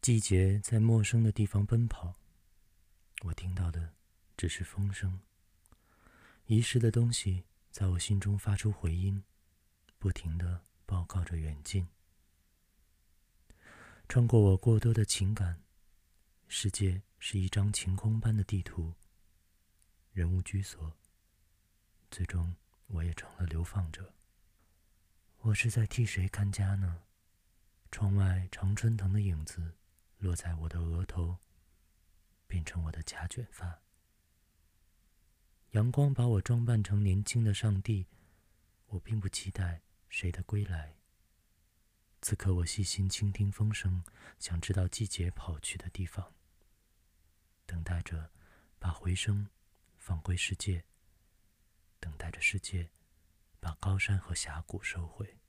季节在陌生的地方奔跑，我听到的只是风声。遗失的东西在我心中发出回音，不停的报告着远近。穿过我过多的情感，世界是一张晴空般的地图。人物居所，最终我也成了流放者。我是在替谁看家呢？窗外常春藤的影子。落在我的额头，变成我的假卷发。阳光把我装扮成年轻的上帝，我并不期待谁的归来。此刻，我细心倾听风声，想知道季节跑去的地方，等待着把回声放归世界，等待着世界把高山和峡谷收回。